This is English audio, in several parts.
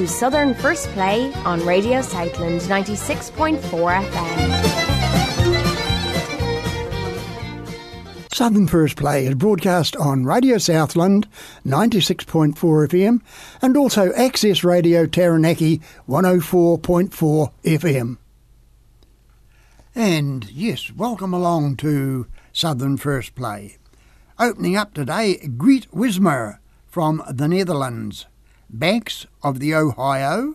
To Southern First Play on Radio Southland 96.4 FM. Southern First Play is broadcast on Radio Southland 96.4 FM and also Access Radio Taranaki 104.4 FM. And yes, welcome along to Southern First Play. Opening up today, Griet Wiersman from the Netherlands. Banks of the Ohio,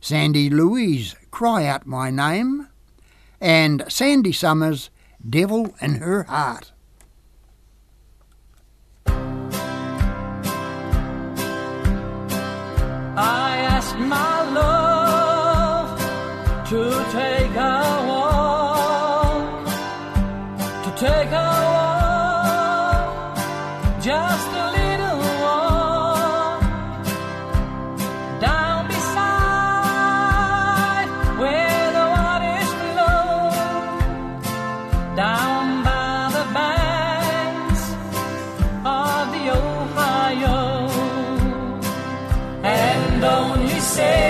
Sandy Louise, Cry Out My Name, and Sandy Summers, Devil in Her Heart. I asked my love to take say.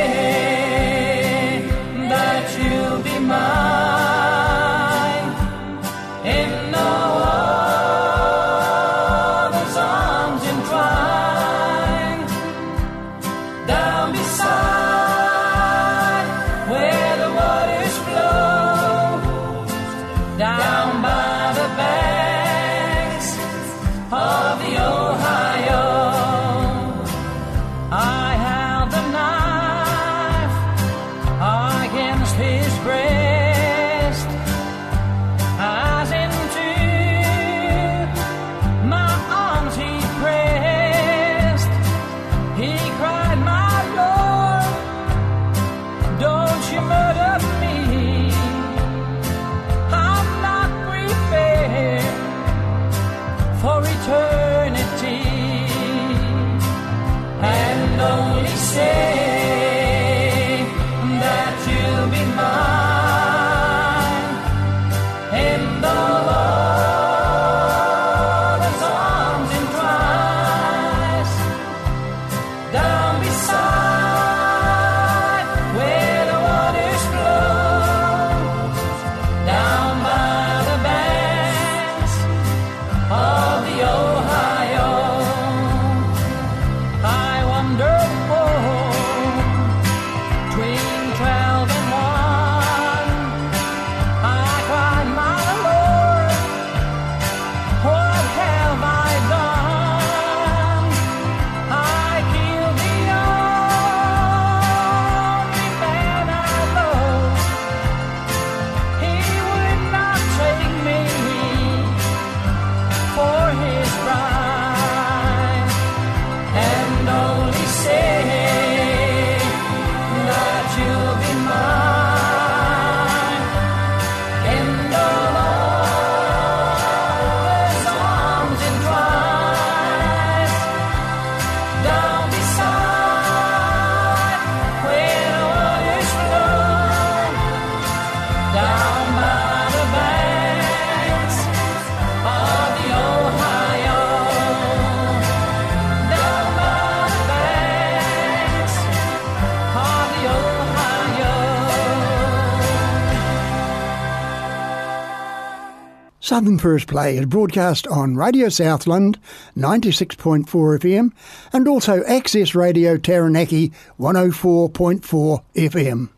Southern First Play is broadcast on Radio Southland 96.4 FM and also Access Radio Taranaki 104.4 FM.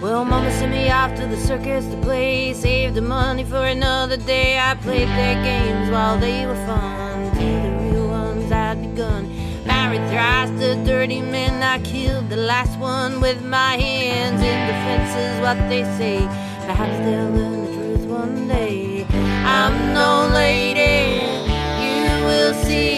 Well, Mama sent me off to the circus to play, saved the money for another day. I played their games while they were fun, till the real ones I'd begun Thrice the dirty men I killed, the last one with my hands. In defense is what they say. Perhaps they'll learn the truth one day. I'm no lady, you will see.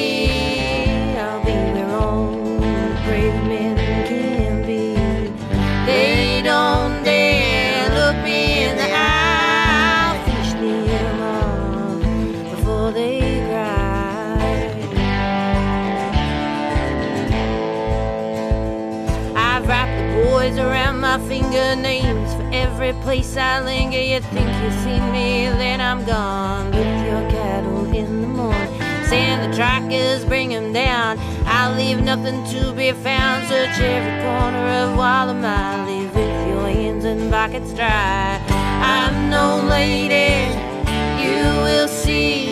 finger names for every place I linger. You think you see me, then I'm gone. with your cattle in the morning. Send the trackers, bring them down. I leave nothing to be found. Search every corner of Wallam. I leave with your hands and pockets dry. I'm no lady, you will see.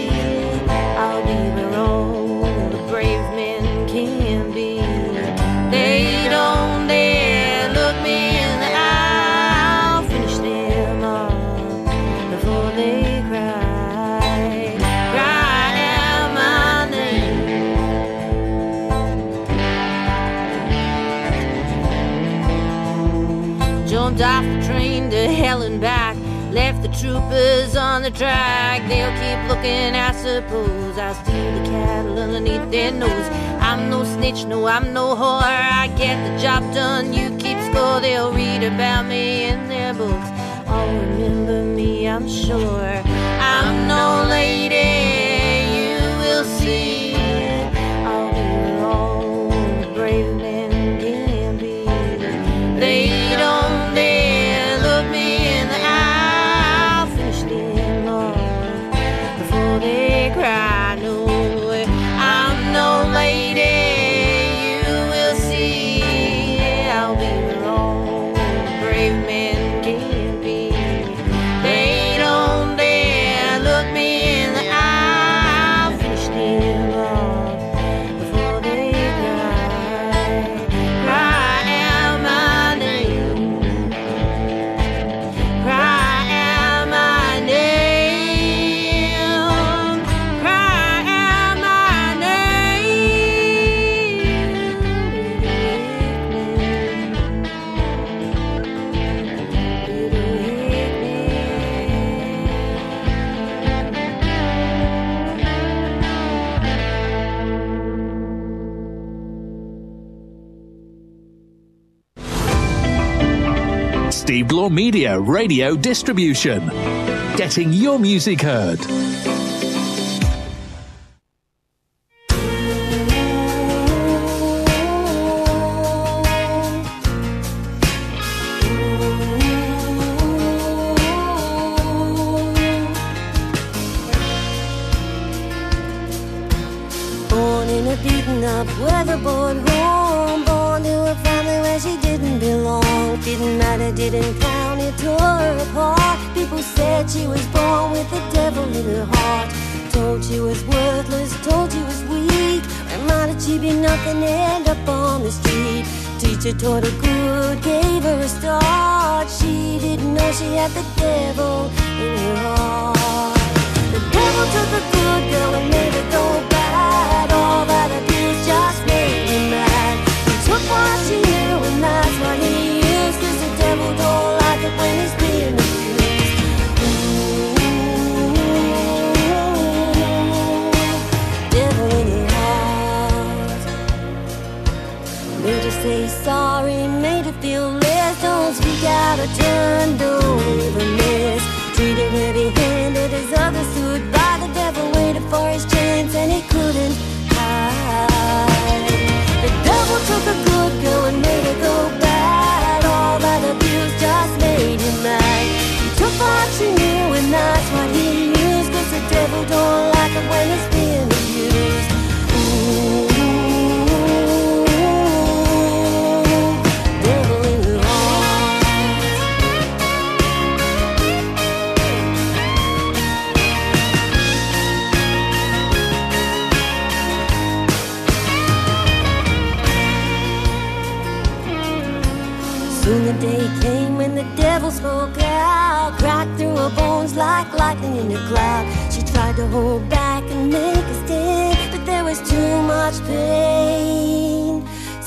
troopers on the track. They'll keep looking, I suppose. I'll steal the cattle underneath their nose. I'm no snitch, no, I'm no whore. I get the job done, you keep score. They'll read about me in their books. All remember me, I'm sure. I'm no lady, you will see. I'll be all the brave man. media radio distribution. Getting your music heard.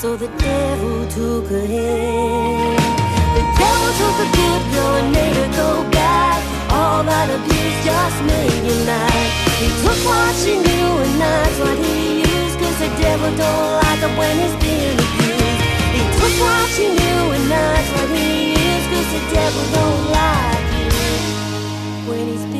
So the devil took her hand. The devil took a good girl and made her go back. All that abuse just made you mad. He took what she knew and that's what he used. Cause the devil don't like it when he's being abused. He took what she knew and that's what he used. Cause the devil don't like you when he's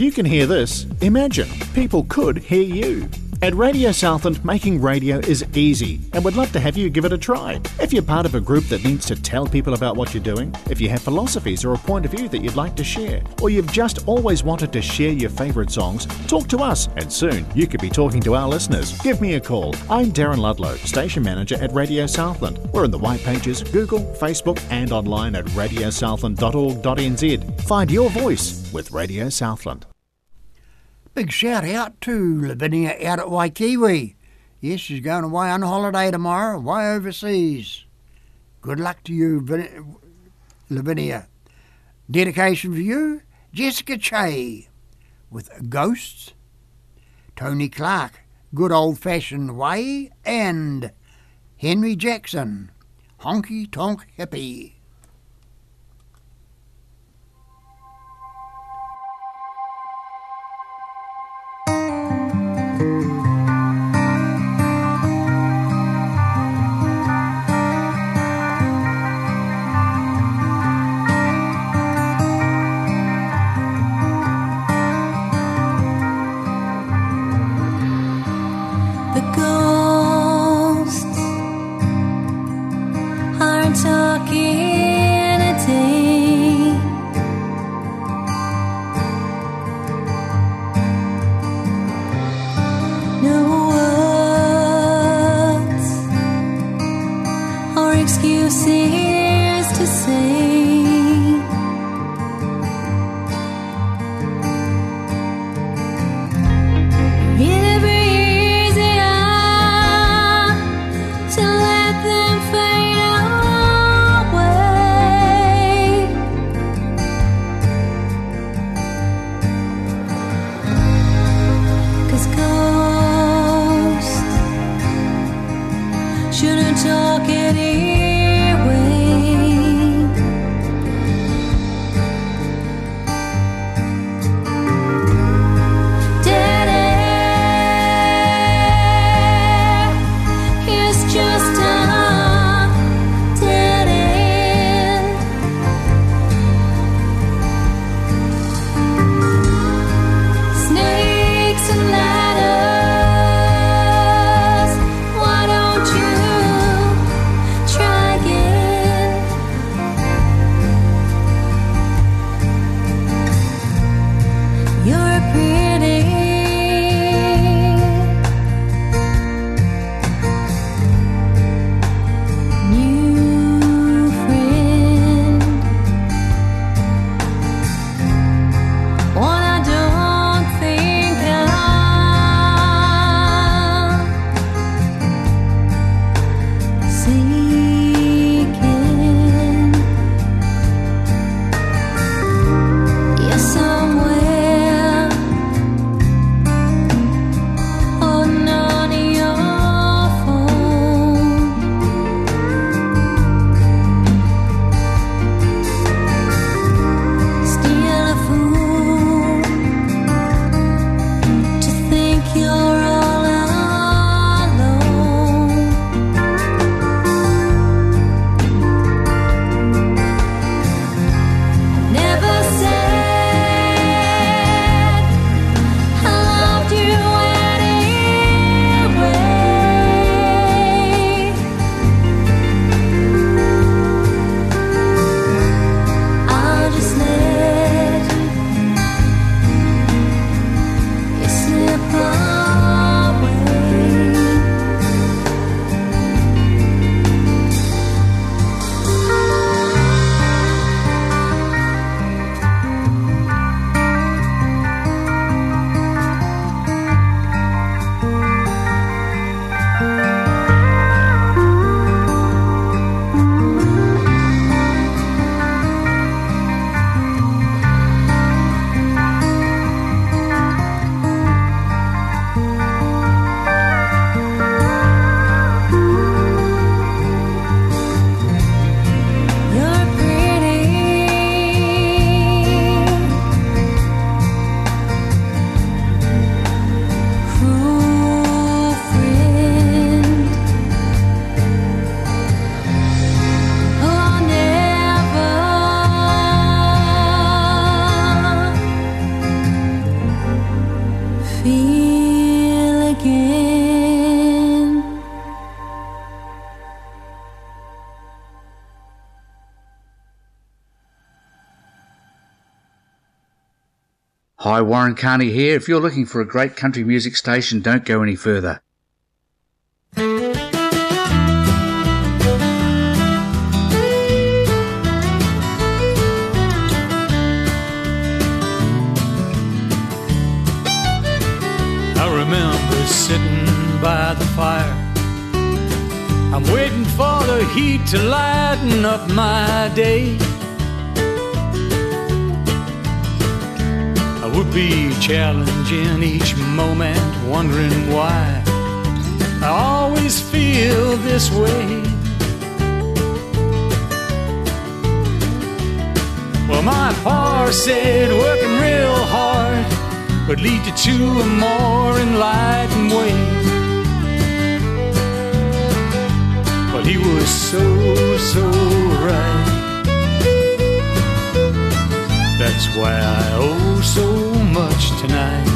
you can hear this, imagine people could hear you. At Radio Southland, making radio is easy and we'd love to have you give it a try. If you're part of a group that needs to tell people about what you're doing, if you have philosophies or a point of view that you'd like to share, or you've just always wanted to share your favourite songs, talk to us and soon you could be talking to our listeners. Give me a call. I'm Darren Ludlow, Station Manager at Radio Southland. We're in the white pages, Google, Facebook, and online at radiosouthland.org.nz. Find your voice with Radio Southland. Big shout out to Lavinia out at Waikiwi. Yes, she's going away on holiday tomorrow, way overseas. Good luck to you, Vin- Lavinia. Dedication for you, Jessica Che with Ghosts, Tony Clark, Good Old Fashioned Way, and Henry Jackson, Honky Tonk Hippie. Warren Carney here. If you're looking for a great country music station, don't go any further. I remember sitting by the fire. I'm waiting for the heat to lighten up my day. Would be challenging each moment, wondering why I always feel this way. Well, my pa said working real hard would lead you to a more enlightened way. Well, he was so, so right. That's why I owe so much tonight.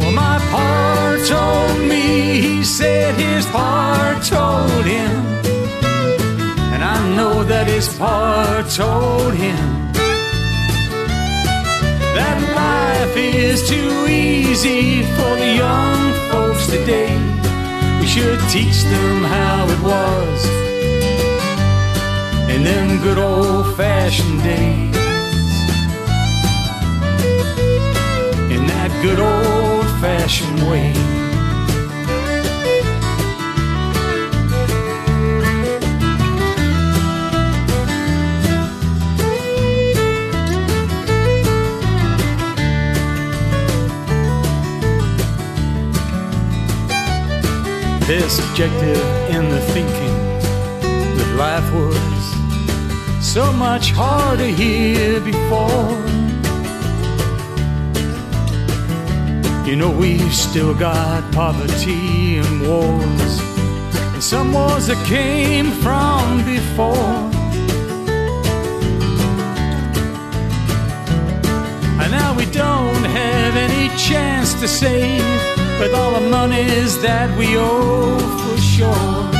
Well, my pa told me, he said his pa told him. And I know that his pa told him that life is too easy for the young folks today. We should teach them how it was them good old fashioned days. In that good old fashioned way. There's subjective in the thinking that life was so much harder here before. You know, we've still got poverty and wars, and some wars that came from before. And now we don't have any chance to save with all the monies that we owe for sure.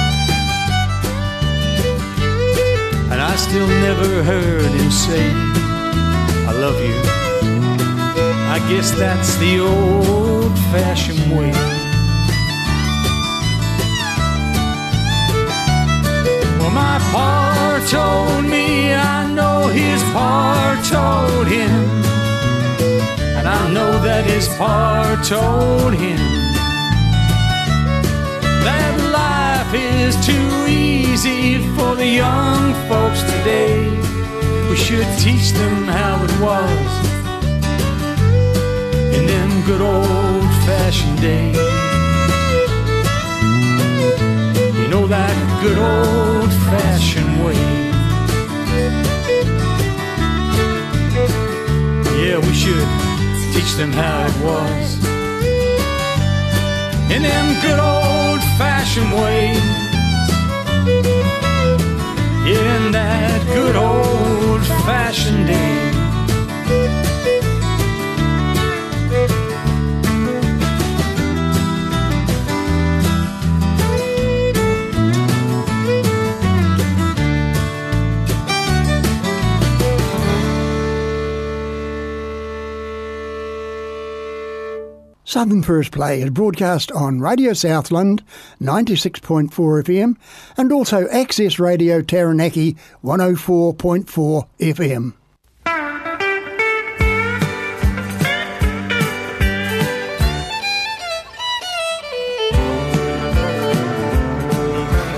Still never heard him say, I love you. I guess that's the old fashioned way. Well, my pa told me, I know his pa told him. And I know that his pa told him life is too easy for the young folks today. We should teach them how it was in them good old fashioned days. You know that good old fashioned way. Yeah, we should teach them how it was in them good old fashioned ways. In that good old fashioned day. Southern First Play is broadcast on Radio Southland 96.4 FM and also Access Radio Taranaki 104.4 FM.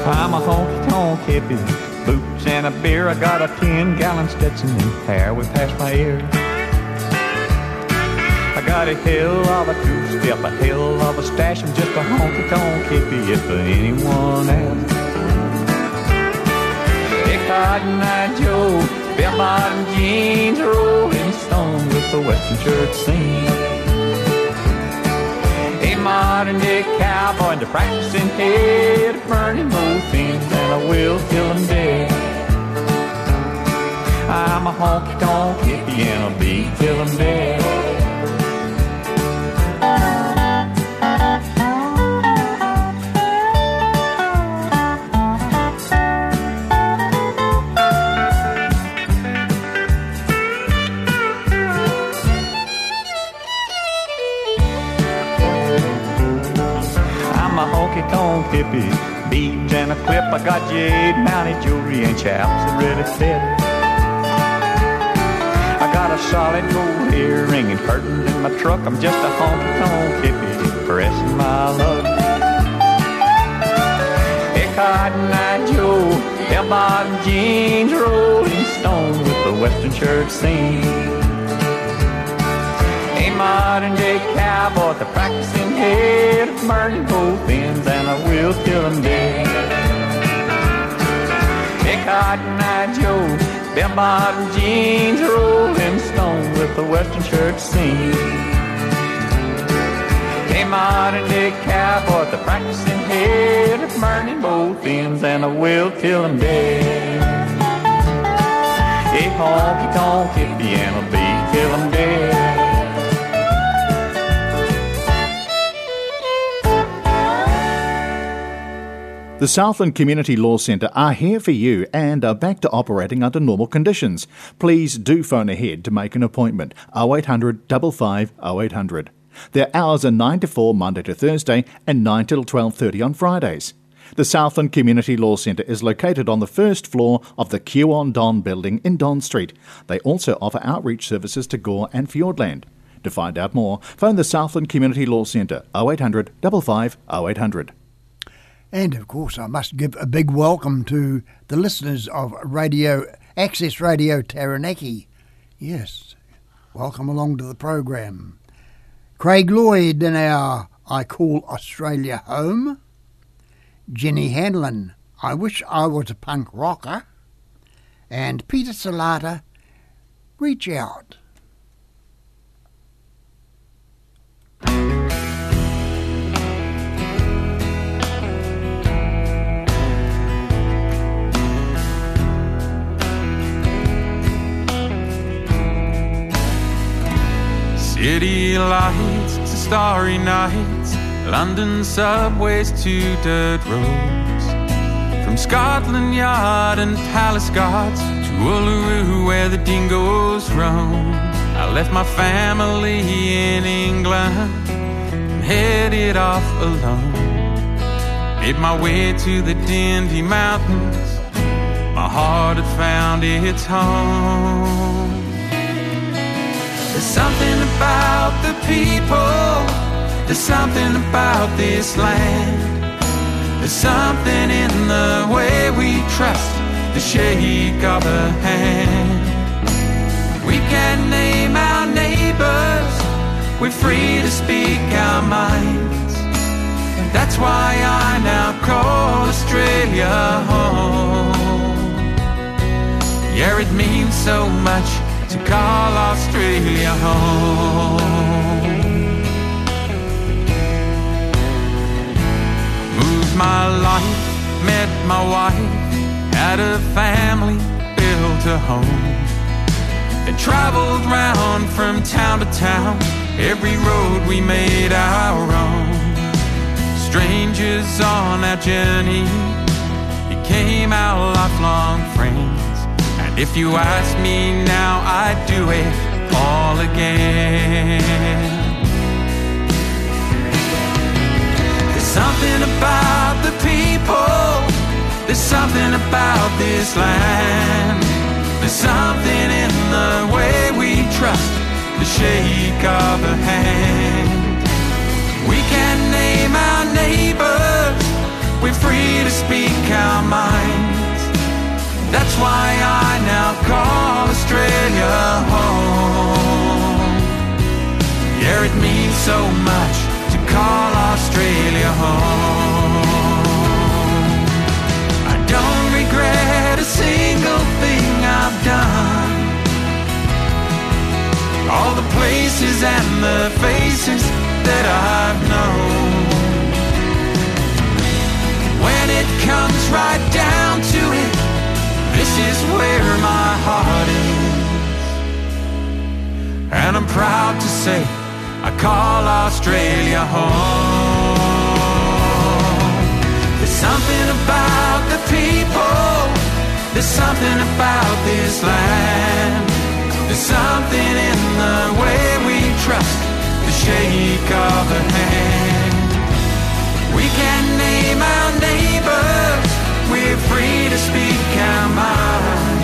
I'm a honky tonk hippie, boots and a beer. I got a ten gallon Stetson and hair we past my ear. Got a hell of a two step, a hell of a stash. I'm just a honky tonk hippie if anyone else. Hey, Cotton Eye Joe, bell bottom jeans, rolling stone with the western shirt seam. A modern day cowboy into practicing head, burning both ends, and I will kill him dead. I'm a honky tonk hippie and I'll be till I'm dead. Clip, I got jade mounted jewelry and chaps that really fit. I got a solid gold earring and curtains in my truck. I'm just a honky tonk hippie, pressing my luck. Hey, Cotton Eye Joe, bell bottom jeans, rolling stone with the Western church scene a modern day cowboy, the practicing head burning both ends, and I will till I'm dead. Hey, Cotton Eye Joe, bell bottom jeans, rolling stone with the Western church scene. A modern day cowboy, the practicing head of burning both ends, and I will till I'm dead. A honky tonk hippie, and I'll be till I'm dead. The Southland Community Law Centre are here for you and are back to operating under normal conditions. Please do phone ahead to make an appointment 0800 55 0800. Their hours are 9 to 4 Monday to Thursday and 9 till 12:30 on Fridays. The Southland Community Law Centre is located on the first floor of the Q on Don building in Don Street. They also offer outreach services to Gore and Fiordland. To find out more, phone the Southland Community Law Centre 0800 55 0800. And of course, I must give a big welcome to the listeners of Radio Access Radio Taranaki. Yes, welcome along to the program. Craig Lloyd in our I Call Australia Home. Jenny Hanlon, I Wish I Was a Punk Rocker. And Peter Salata, Reach Out. City lights to starry nights, London subways to dirt roads. From Scotland Yard and Palace Guards to Uluru where the dingoes roam. I left my family in England and headed off alone. Made my way to the Dindy Mountains. My heart had found its home. There's something about the people. There's something about this land. There's something in the way we trust the shake of a hand. We can name our neighbors. We're free to speak our minds. That's why I now call Australia home. Yeah, it means so much to call Australia home. Moved my life, met my wife, had a family, built a home. And traveled round from town to town, every road we made our own. Strangers on our journey became our lifelong friends. If you ask me now, I'd do it all again. There's something about the people, there's something about this land. There's something in the way we trust the shake of a hand. We can name our neighbors, we're free to speak our minds. That's why I now call Australia home. Yeah, it means so much to call Australia home. I don't regret a single thing I've done. All the places and the faces I'm proud to say I call Australia home. There's something about the people, there's something about this land. There's something in the way we trust the shake of a hand. We can name our neighbors, we're free to speak our mind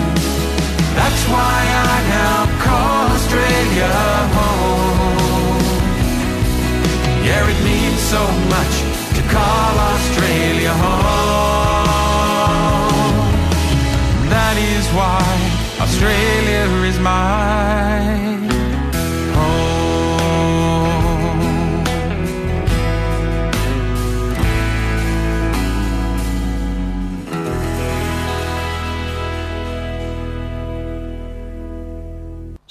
why I now call Australia home. Yeah, it means so much to call Australia home. That is why Australia is mine.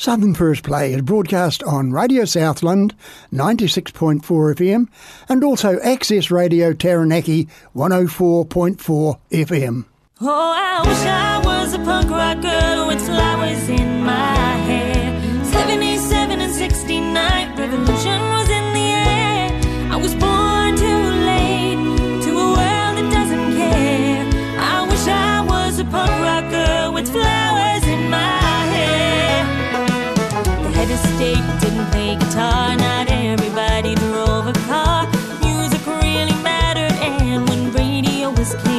Southern First Play is broadcast on Radio Southland 96.4 FM and also Access Radio Taranaki 104.4 FM. Oh, I wish I was a punk rocker with flowers in my hair. 77 and 69, revolution was in the air. I was born too late to a world that doesn't care. I wish I was a punk rocker with flowers guitar, not everybody drove a car. Music really mattered, and when radio was king.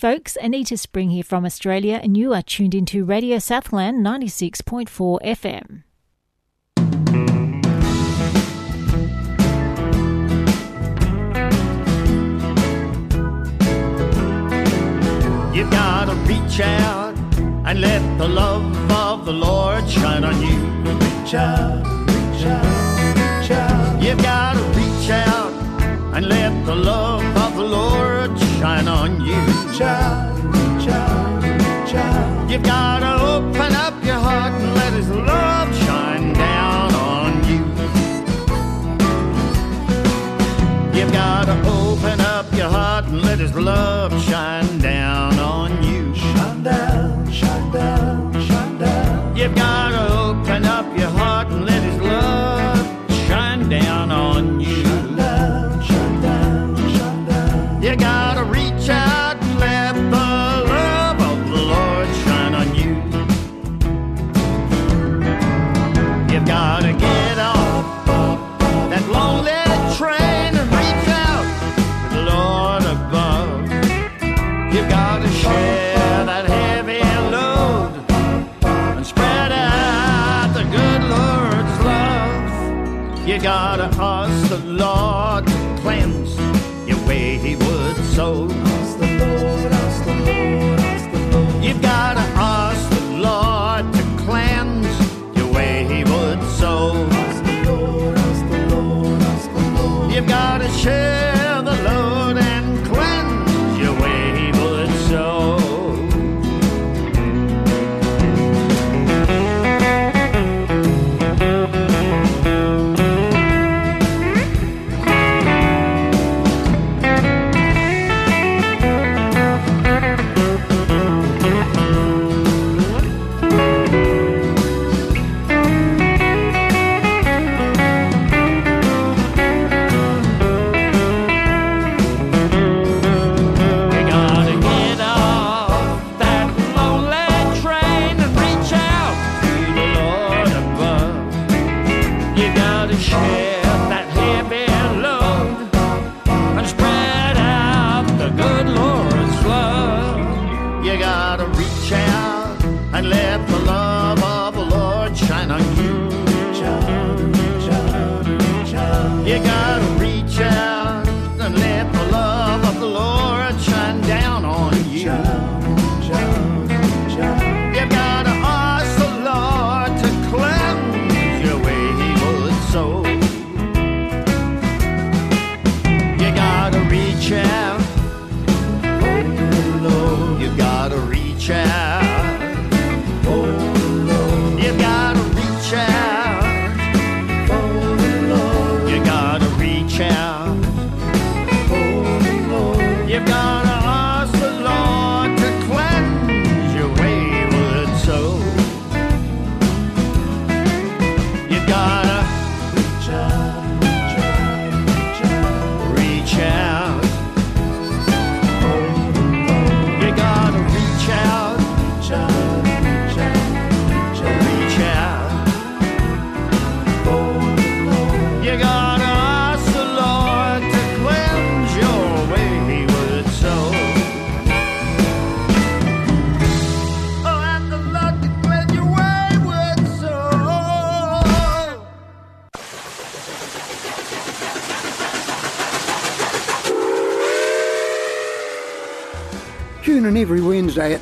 Folks, Anita Spring here from Australia, and you are tuned into Radio Southland 96.4 FM. You gotta reach out and let the love of the Lord shine on you. Reach out, reach out, reach out. You gotta reach out and let the love of the Lord shine on you. Reach out, reach out, reach out. You gotta open up your heart and let His love shine down on you. You gotta open up your heart and let His love shine down on you. Shine down, shine down, Gotta ask the Lord to cleanse your wayward soul.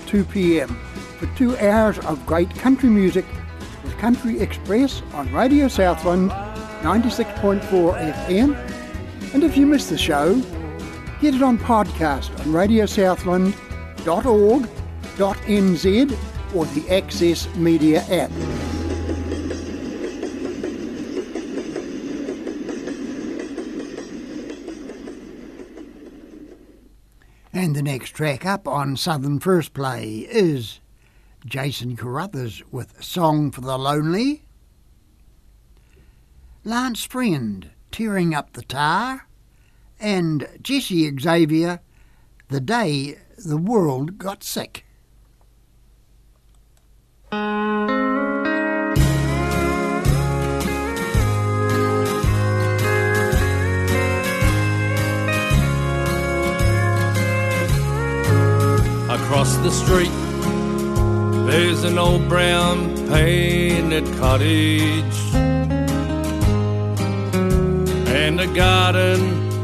2 pm for two hours of great country music with Country Express on Radio Southland 96.4 FM. And if you miss the show, get it on podcast on radiosouthland.org.nz or the Access Media app. Track up on Southern First Play is Jason Carruthers with Song for the Lonely, Lance Friend, Tearing Up the Tar, and Jesse Xavier, The Day the World Got Sick. The street, there's an old brown painted cottage and a garden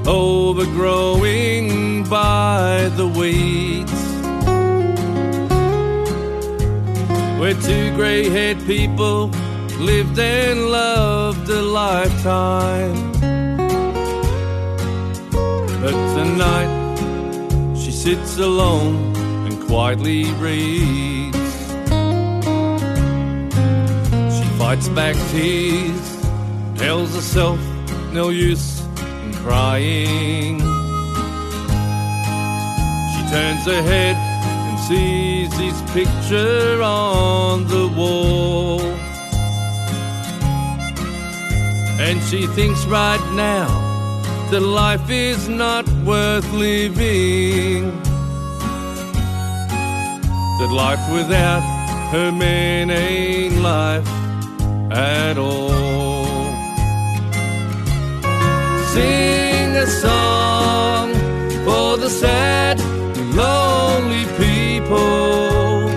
overgrowing by the weeds. Where two grey haired people lived and loved a lifetime. But tonight, she sits alone quietly reads. She fights back tears, tells herself no use in crying. She turns her head and sees his picture on the wall. And she thinks right now that life is not worth living. That life without her man ain't life at all. Sing a song for the sad, lonely people,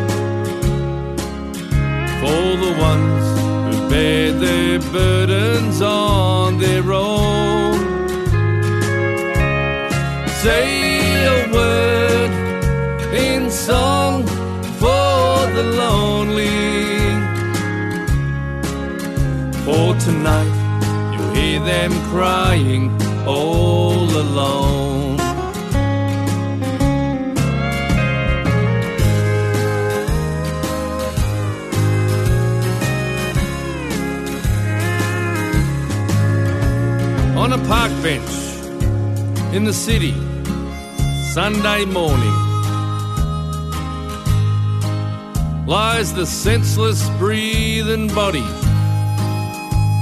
for the ones who bear their burdens on on their own. Say a word in song the lonely. For tonight you'll hear them crying all alone. On a park bench in the city, Sunday morning, lies the senseless breathing body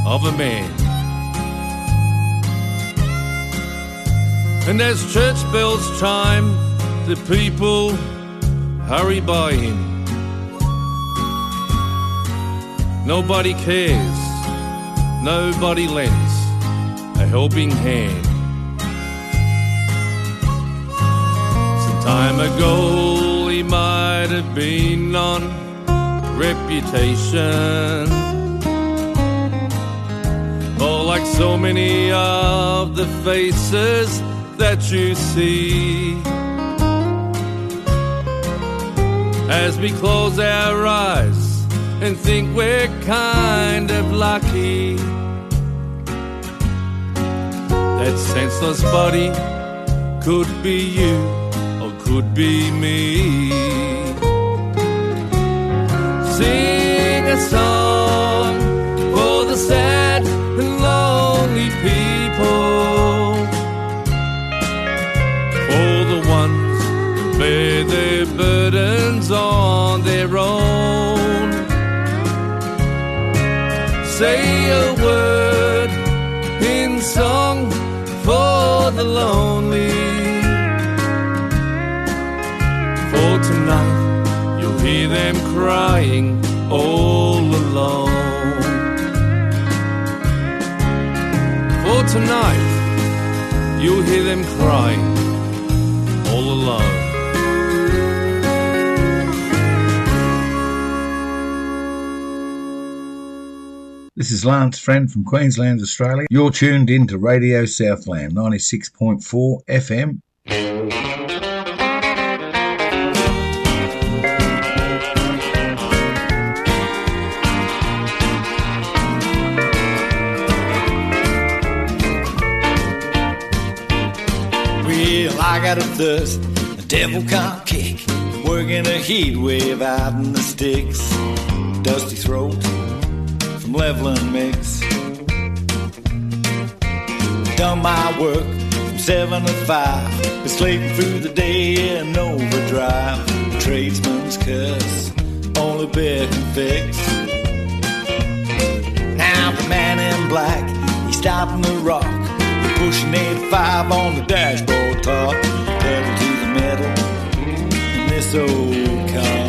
of a man. And as church bells chime, the people hurry by him. Nobody cares, nobody lends a helping hand. Some time ago, he have been on reputation. Oh, like so many of the faces that you see. As we close our eyes and think we're kind of lucky. That senseless body could be you or could be me. Sing a song for the sad and lonely people, for the ones who bear their burdens on their own. Say a word in song for the lonely. Crying all alone. For tonight you'll hear them crying all alone. This is Lance Friend from Queensland, Australia. You're tuned in to Radio Southland 96.4 FM. A the devil can't kick. Working a heat wave out in the sticks. Dusty throat from leveling mix. Done my work from seven to five. Been slaving through the day in overdrive. Tradesman's curse, only bear can fix. Now the man in black, he's stopping the rock. Pushing 85 on the dashboard top. Pedal to the metal in this old car.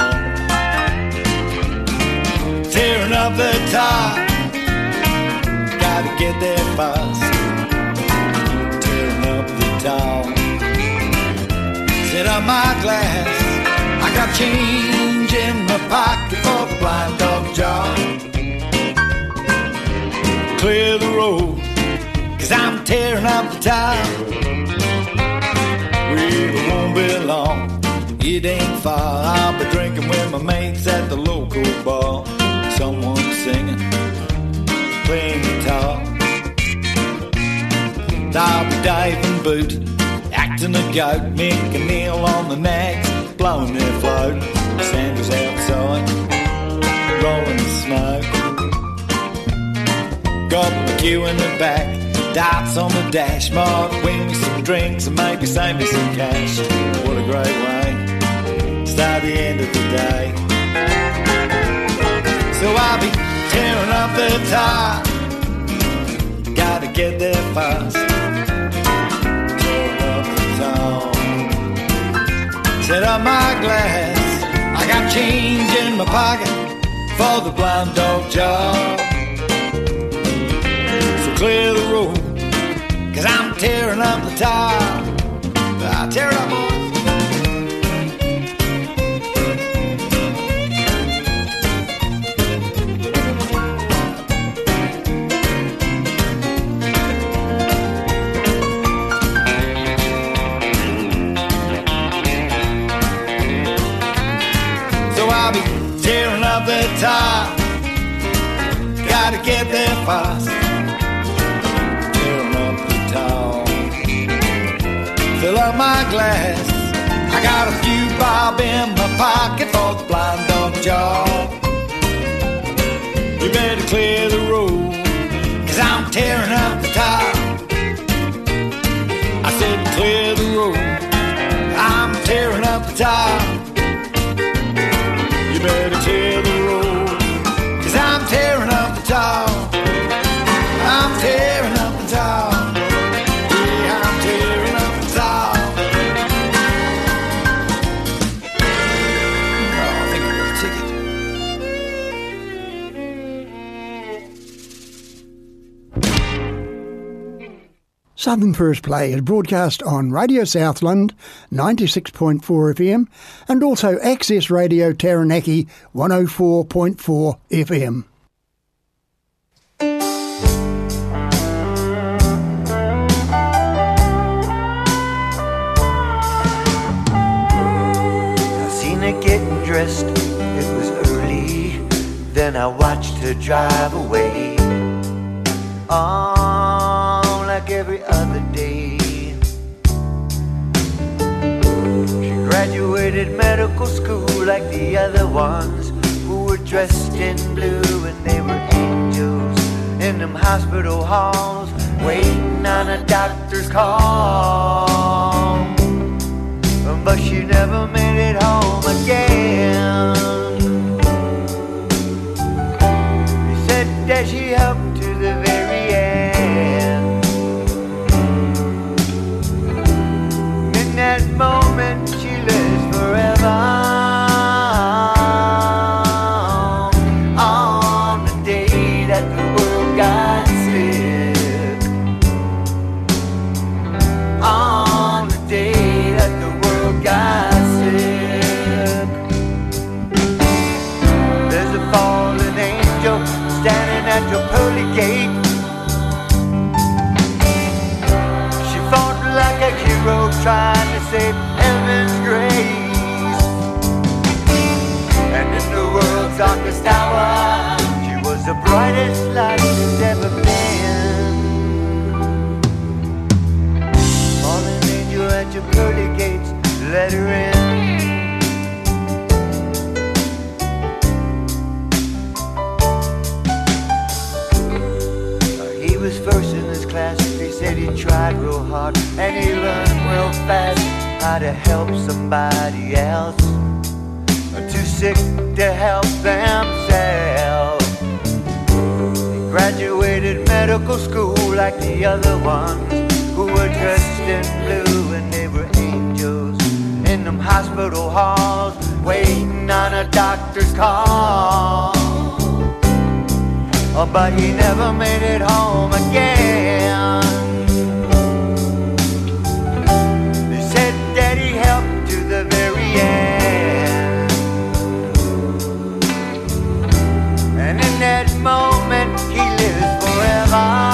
Tearing up the top, gotta get there fast. Tearing up the top, set up my glass. I got change in my pocket for the blind dog job. Clear the road, cause I'm tearing up the top. It won't be long, it ain't far. I'll be drinking with my mates at the local bar. Someone singing, playing guitar. I'll be diving boot, acting a goat, making meal on the nags, blowing their float. Sanders outside, rolling the smoke. Got my queue in the back, dots on the dash mark. Win me some drinks and maybe save me some cash. What a great way, to start the end of the day. So I'll be tearing up the top. Gotta get there fast. Tearing up the top. Set up my glass. I got change in my pocket for the blind dog job. So clear the road, Cause I'm tearing up the top. I tear up all I'll be tearing up the top. Gotta get there fast. Fill my glass. I got a few bob in my pocket for the blind dog job. You better clear the road, cause I'm tearing up the top. I said clear the road, I'm tearing up the top. Southern First Play is broadcast on Radio Southland 96.4 FM and also Access Radio Taranaki 104.4 FM. I seen her getting dressed, it was early. Then I watched her drive away. Oh, like the other ones who were dressed in blue and they were angels in them hospital halls waiting on a doctor's call. But she never made it home again. Hour, she was the brightest light there's ever been. Fallen angel at your pearly gates, let her in. Uh, He was first in his class. Said he tried real hard and he learned real fast how to help somebody else. Uh, Too sick to help themselves. He graduated medical school like the other ones who were dressed in blue and they were angels in them hospital halls waiting on a doctor's call. Oh, but he never made it home again. That moment, he lives forever.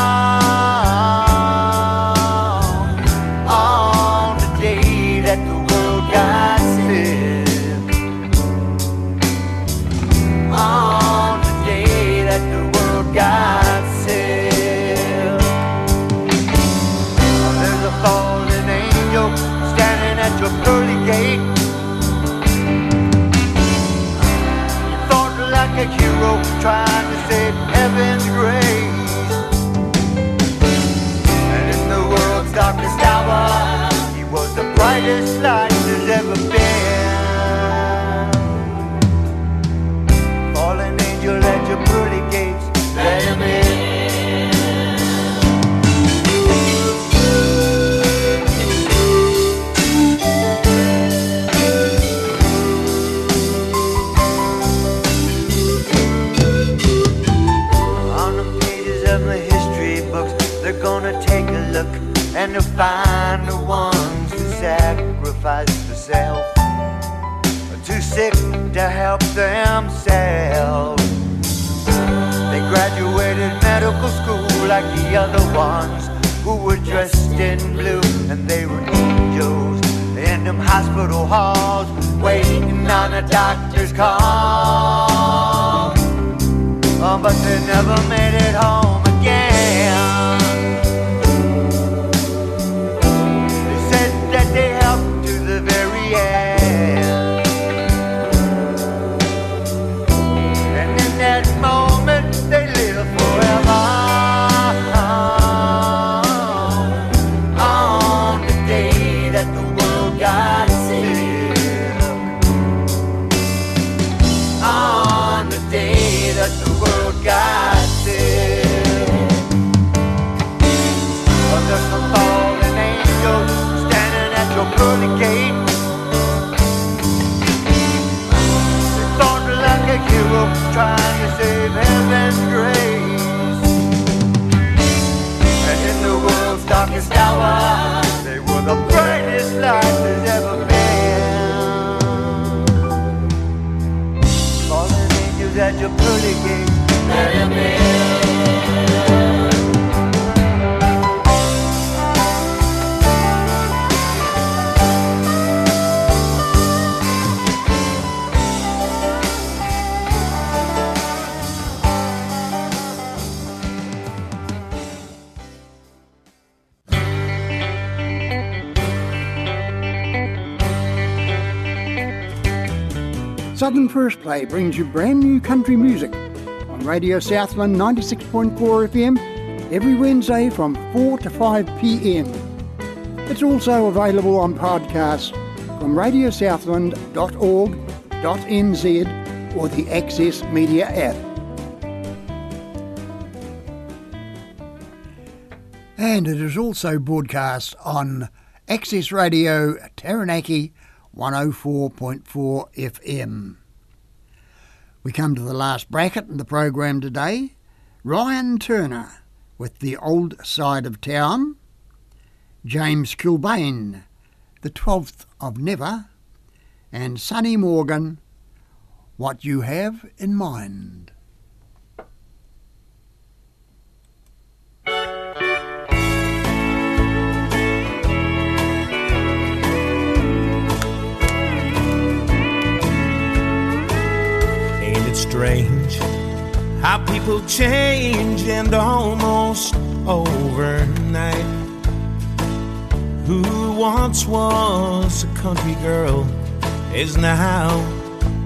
Southern First Play brings you brand new country music on Radio Southland 96.4 FM every Wednesday from 4 to 5 pm. It's also available on podcast from radiosouthland.org.nz or the Access Media app. And it is also broadcast on Access Radio Taranaki 104.4 FM. We come to the last bracket in the program today. Ryan Turner with The Old Side of Town, James Kilbane, The Twelfth of Never, and Sonny Morgan, What You Have in Mind. Strange how people change and almost overnight? Who once was a country girl is now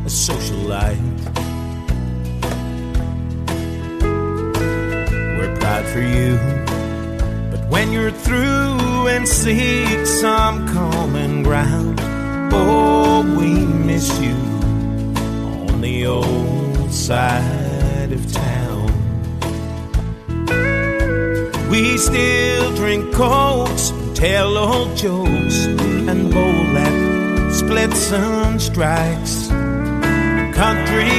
a socialite. We're proud for you, but when you're through and seek some common ground, oh, we miss you on the old side of town. We still drink cokes, tell old jokes, and bowl at splits and strikes. Country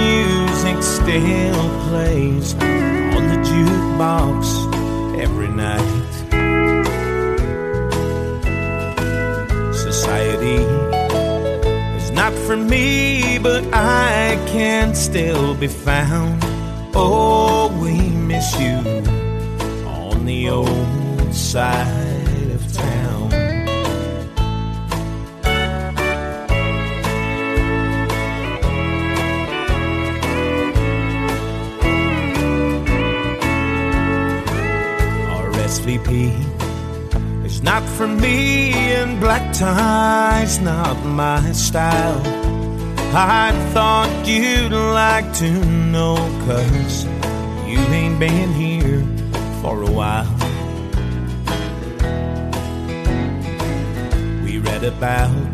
music still plays on the jukebox every night. Society not for me, but I can still be found. Oh, we miss you on the old side of town. RSVP is not for me, and black tie's not my style. I thought you'd like to know, cause you ain't been here for a while. We read about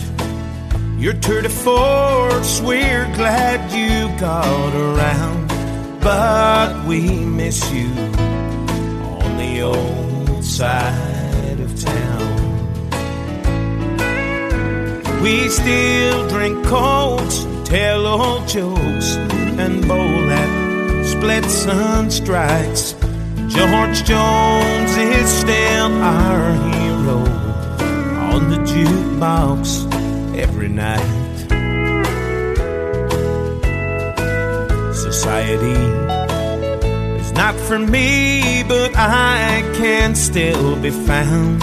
your tour de force, we're glad you got around, but we miss you on the old side We still drink cokes, tell old jokes, and bowl at splits and strikes. George Jones is still our hero on the jukebox every night. Society is not for me, but I can still be found.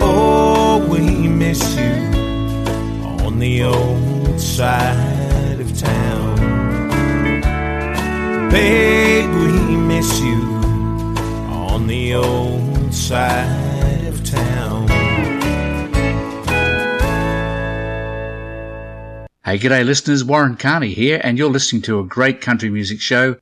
Oh, we miss you the old side of town. Babe, we miss you on the old side of town. Hey, g'day listeners, Warren Carney here, and you're listening to a great country music show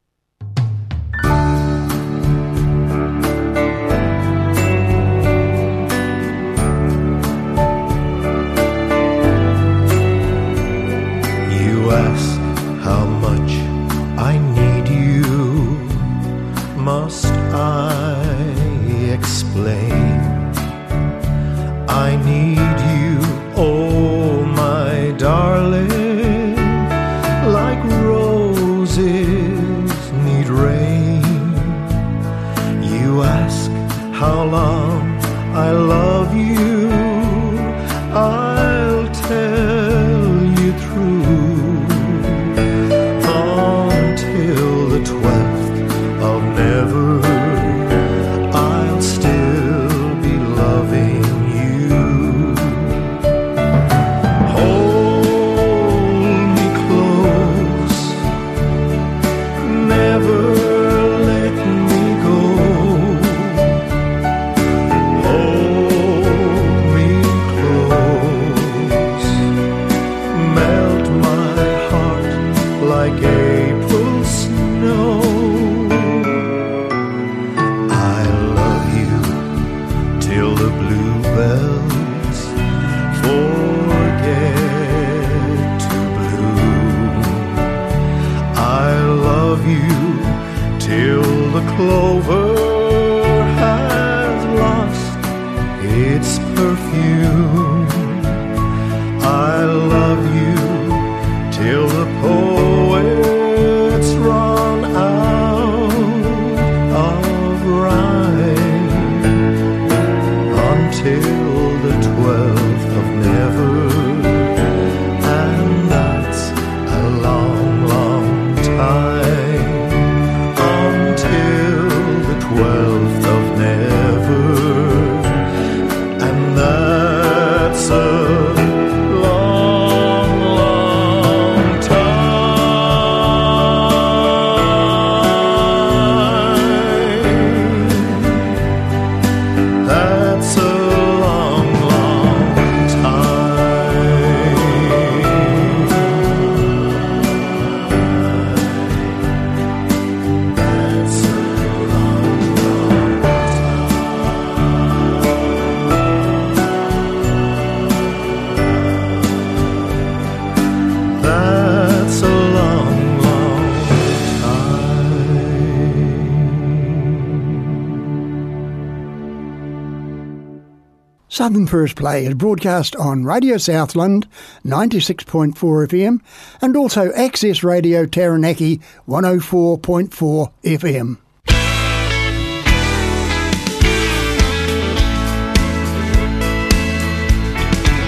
First Play is broadcast on Radio Southland 96.4 FM and also Access Radio Taranaki 104.4 FM.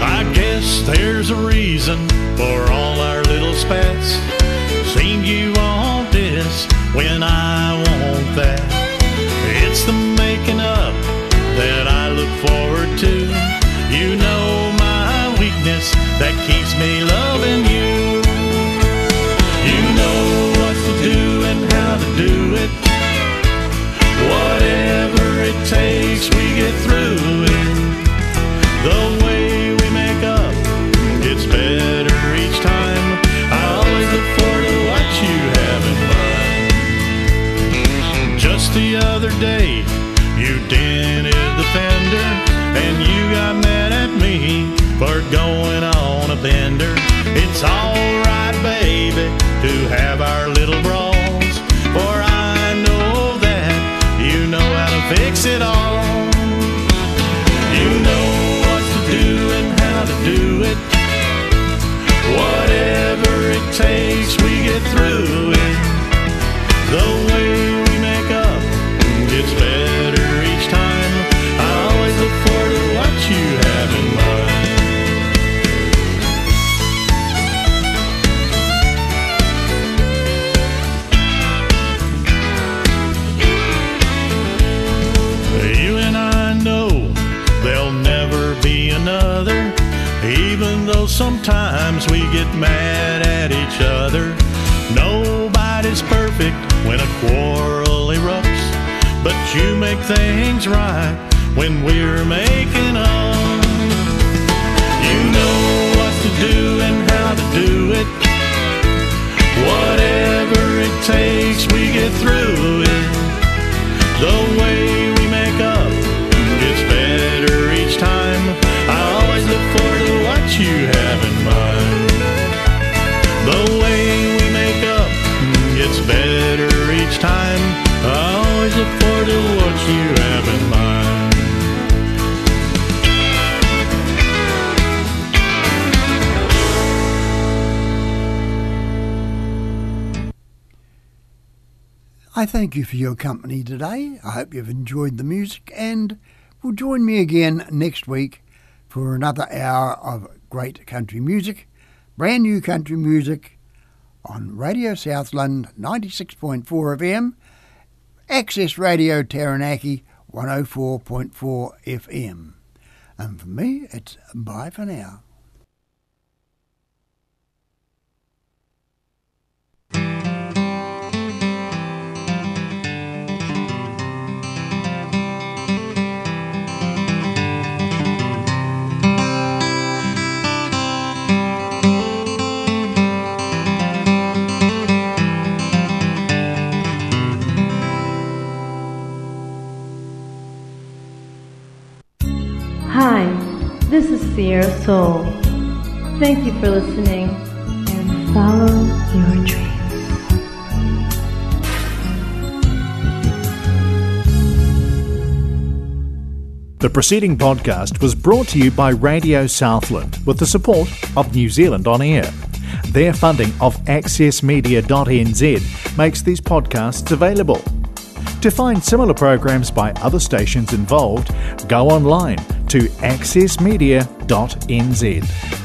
I guess there's a reason for all our little spats. Seem you want this when I want You make things right when we're making up. You know what to do and how to do it. Whatever it takes, we get through it. The way I thank you for your company today. I hope you've enjoyed the music and will join me again next week for another hour of great country music, brand new country music on Radio Southland 96.4 FM, Access Radio Taranaki 104.4 FM. And for me, it's bye for now. This is Sierra Soul. Thank you for listening and follow your dreams. The preceding podcast was brought to you by Radio Southland with the support of New Zealand On Air. Their funding of accessmedia.nz makes these podcasts available. To find similar programs by other stations involved, go online to accessmedia.nz.